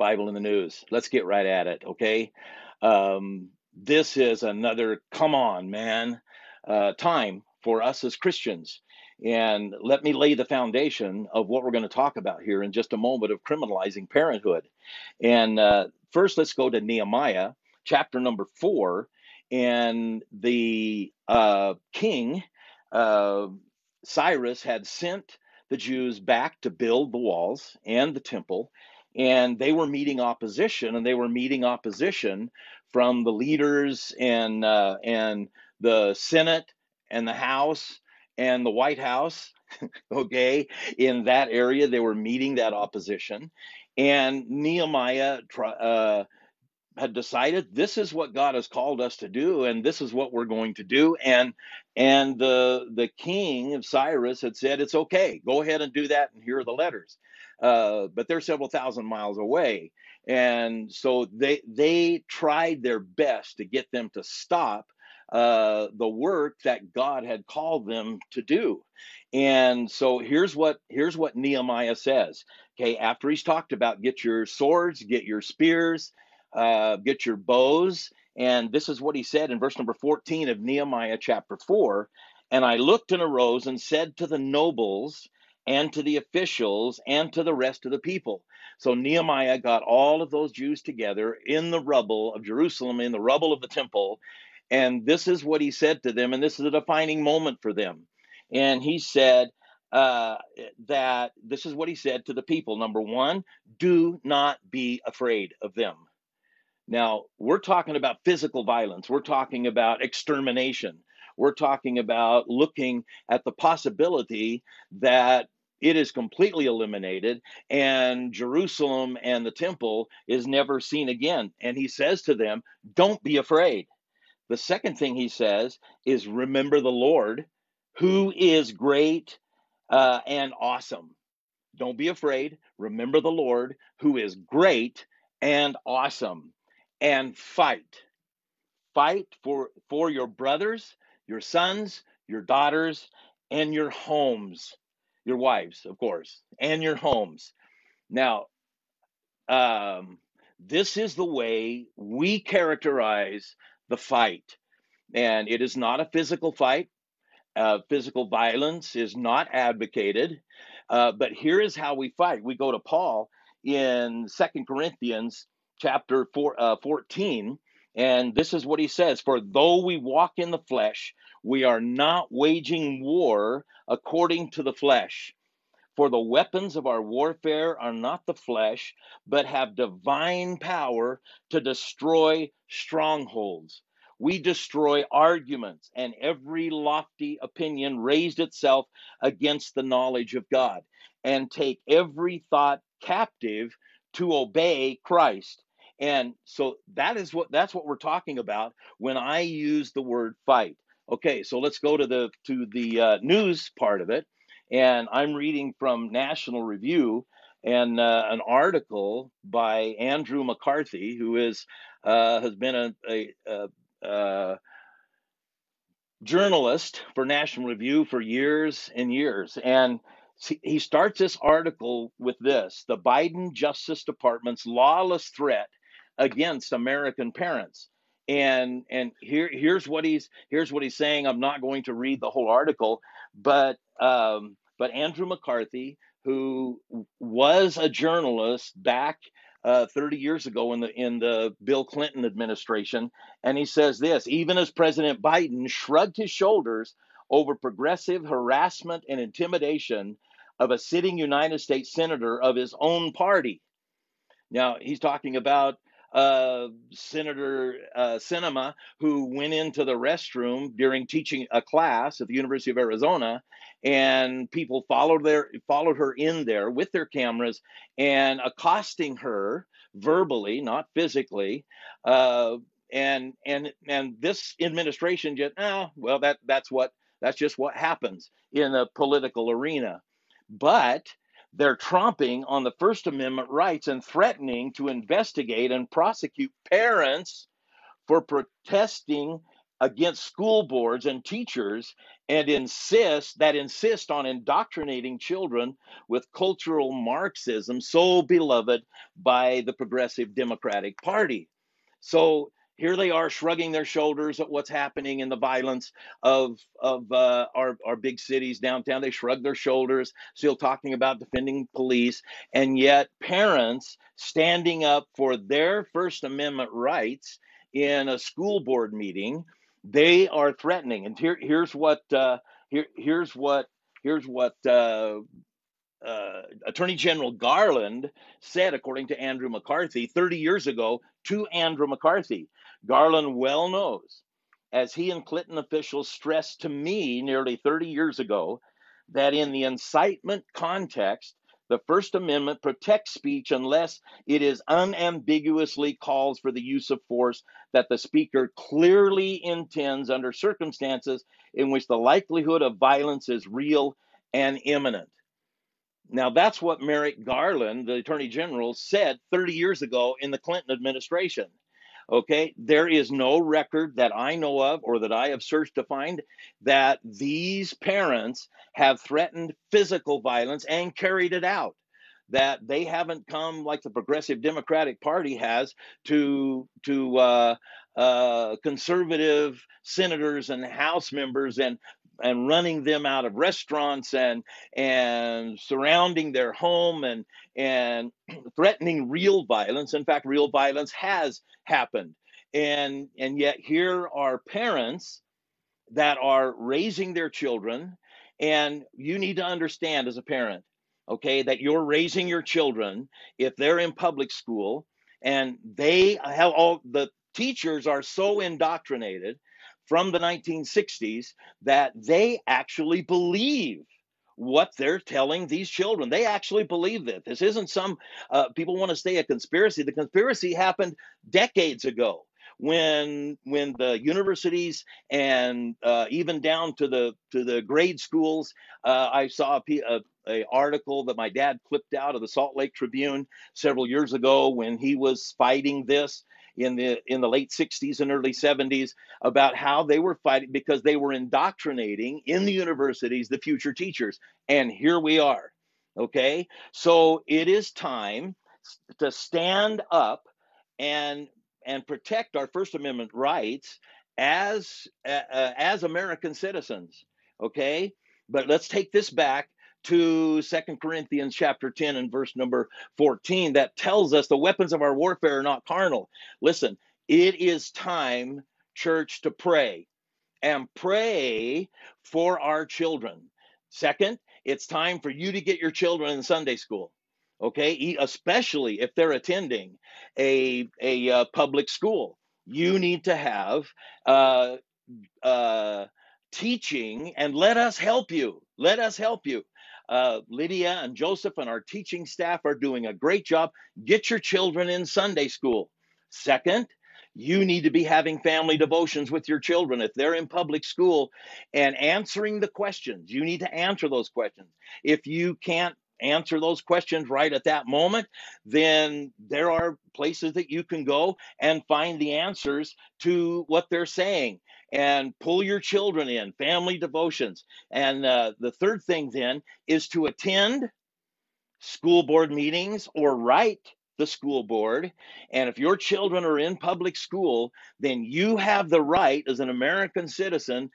Bible in the News. Let's get right at it, okay? Um, this is another come on, man, uh, time for us as Christians. And let me lay the foundation of what we're going to talk about here in just a moment of criminalizing parenthood. And uh, first, let's go to Nehemiah chapter number four. And the uh, king, uh, Cyrus, had sent the Jews back to build the walls and the temple and they were meeting opposition, and they were meeting opposition from the leaders and uh, and the Senate and the House and the White House. okay, in that area, they were meeting that opposition, and Nehemiah. Uh, had decided this is what God has called us to do, and this is what we're going to do. And and the the king of Cyrus had said, it's okay, go ahead and do that, and here are the letters. Uh, but they're several thousand miles away, and so they they tried their best to get them to stop uh, the work that God had called them to do. And so here's what here's what Nehemiah says. Okay, after he's talked about get your swords, get your spears, uh, get your bows. And this is what he said in verse number 14 of Nehemiah chapter 4. And I looked and arose and said to the nobles and to the officials and to the rest of the people. So Nehemiah got all of those Jews together in the rubble of Jerusalem, in the rubble of the temple. And this is what he said to them. And this is a defining moment for them. And he said, uh, that this is what he said to the people. Number one, do not be afraid of them. Now, we're talking about physical violence, we're talking about extermination, we're talking about looking at the possibility that it is completely eliminated and Jerusalem and the temple is never seen again. And he says to them, Don't be afraid. The second thing he says is, Remember the Lord, who is great uh, and awesome. Don't be afraid. Remember the Lord, who is great and awesome and fight. Fight for, for your brothers, your sons, your daughters, and your homes, your wives, of course, and your homes. Now, um, this is the way we characterize the fight. And it is not a physical fight. Uh, physical violence is not advocated. Uh, but here is how we fight. We go to Paul in Second Corinthians chapter four, uh, 14. And this is what he says For though we walk in the flesh, we are not waging war according to the flesh. For the weapons of our warfare are not the flesh, but have divine power to destroy strongholds. We destroy arguments and every lofty opinion raised itself against the knowledge of God, and take every thought captive to obey Christ. And so that is what that's what we're talking about when I use the word fight. Okay, so let's go to the to the uh, news part of it, and I'm reading from National Review and uh, an article by Andrew McCarthy, who is uh, has been a, a, a, a journalist for National Review for years and years, and he starts this article with this: the Biden Justice Department's lawless threat against American parents. And and here here's what he's here's what he's saying. I'm not going to read the whole article, but um, but Andrew McCarthy, who was a journalist back uh, 30 years ago in the in the Bill Clinton administration, and he says this: even as President Biden shrugged his shoulders over progressive harassment and intimidation of a sitting United States senator of his own party. Now he's talking about uh, Senator uh, Sinema, who went into the restroom during teaching a class at the University of Arizona, and people followed their followed her in there with their cameras and accosting her verbally, not physically. Uh, and and and this administration just oh well that that's what that's just what happens in a political arena but they're tromping on the First Amendment rights and threatening to investigate and prosecute parents for protesting against school boards and teachers and insist that insist on indoctrinating children with cultural marxism so beloved by the progressive democratic party. So here they are shrugging their shoulders at what's happening in the violence of of uh, our our big cities downtown. They shrug their shoulders, still talking about defending police, and yet parents standing up for their First Amendment rights in a school board meeting, they are threatening. And here here's what uh, here here's what here's what uh, uh, Attorney General Garland said, according to Andrew McCarthy, 30 years ago to Andrew McCarthy. Garland well knows, as he and Clinton officials stressed to me nearly 30 years ago, that in the incitement context, the First Amendment protects speech unless it is unambiguously calls for the use of force that the speaker clearly intends under circumstances in which the likelihood of violence is real and imminent. Now, that's what Merrick Garland, the Attorney General, said 30 years ago in the Clinton administration. Okay, there is no record that I know of or that I have searched to find that these parents have threatened physical violence and carried it out. That they haven't come like the Progressive Democratic Party has to to uh, uh, conservative senators and House members and and running them out of restaurants and and surrounding their home and and threatening real violence. In fact real violence has happened. And and yet here are parents that are raising their children and you need to understand as a parent okay that you're raising your children if they're in public school and they have all the teachers are so indoctrinated from the 1960s that they actually believe what they're telling these children. They actually believe that this isn't some uh, people want to say a conspiracy. The conspiracy happened decades ago when when the universities and uh, even down to the to the grade schools. Uh, I saw a, a, a article that my dad clipped out of the Salt Lake Tribune several years ago when he was fighting this in the in the late 60s and early 70s about how they were fighting because they were indoctrinating in the universities the future teachers. And here we are okay? So it is time to stand up and and protect our first amendment rights as uh, as american citizens okay? But let's take this back to Second Corinthians chapter 10 and verse number 14 that tells us the weapons of our warfare are not carnal. Listen, it is time, church, to pray and pray for our children. Second, it's time for you to get your children in Sunday school. Okay, especially if they're attending a a uh, public school, you need to have uh, uh, teaching, and let us help you. Let us help you. Uh, Lydia and Joseph and our teaching staff are doing a great job. Get your children in Sunday school. Second, you need to be having family devotions with your children if they're in public school and answering the questions. You need to answer those questions. If you can't answer those questions right at that moment, then there are places that you can go and find the answers to what they're saying and pull your children in, family devotions. And uh, the third thing then is to attend school board meetings or write the school board. And if your children are in public school, then you have the right as an American citizen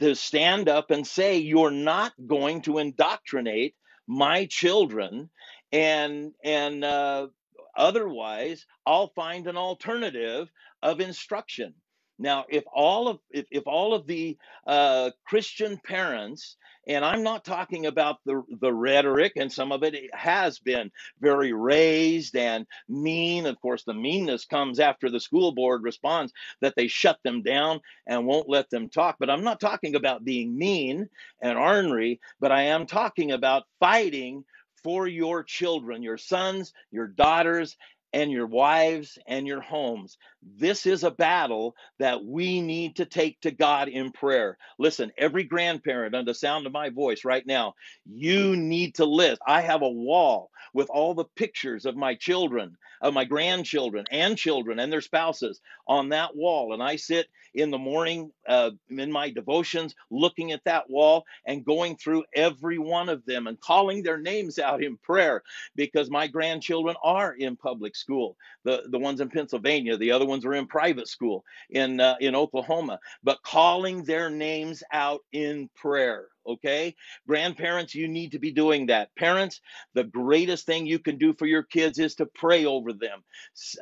to stand up and say, You're not going to indoctrinate my children. And, and, uh, otherwise i'll find an alternative of instruction now, if all of if, if all of the uh, Christian parents, and I'm not talking about the the rhetoric, and some of it has been very raised and mean. Of course, the meanness comes after the school board responds that they shut them down and won't let them talk. But I'm not talking about being mean and ornery, but I am talking about fighting for your children, your sons, your daughters, and your wives and your homes. This is a battle that we need to take to God in prayer. Listen, every grandparent under the sound of my voice right now, you need to list. I have a wall with all the pictures of my children, of my grandchildren and children and their spouses on that wall. And I sit in the morning uh, in my devotions looking at that wall and going through every one of them and calling their names out in prayer because my grandchildren are in public school the, the ones in Pennsylvania, the other ones are in private school in uh, in Oklahoma, but calling their names out in prayer. Okay, grandparents, you need to be doing that. Parents, the greatest thing you can do for your kids is to pray over them.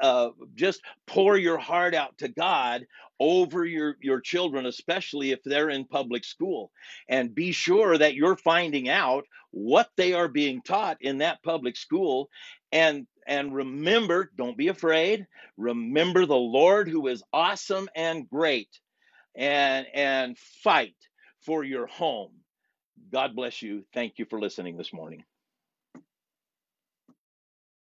Uh, just pour your heart out to God over your your children, especially if they're in public school, and be sure that you're finding out what they are being taught in that public school and and remember, don't be afraid. Remember the Lord who is awesome and great and and fight for your home. God bless you. Thank you for listening this morning.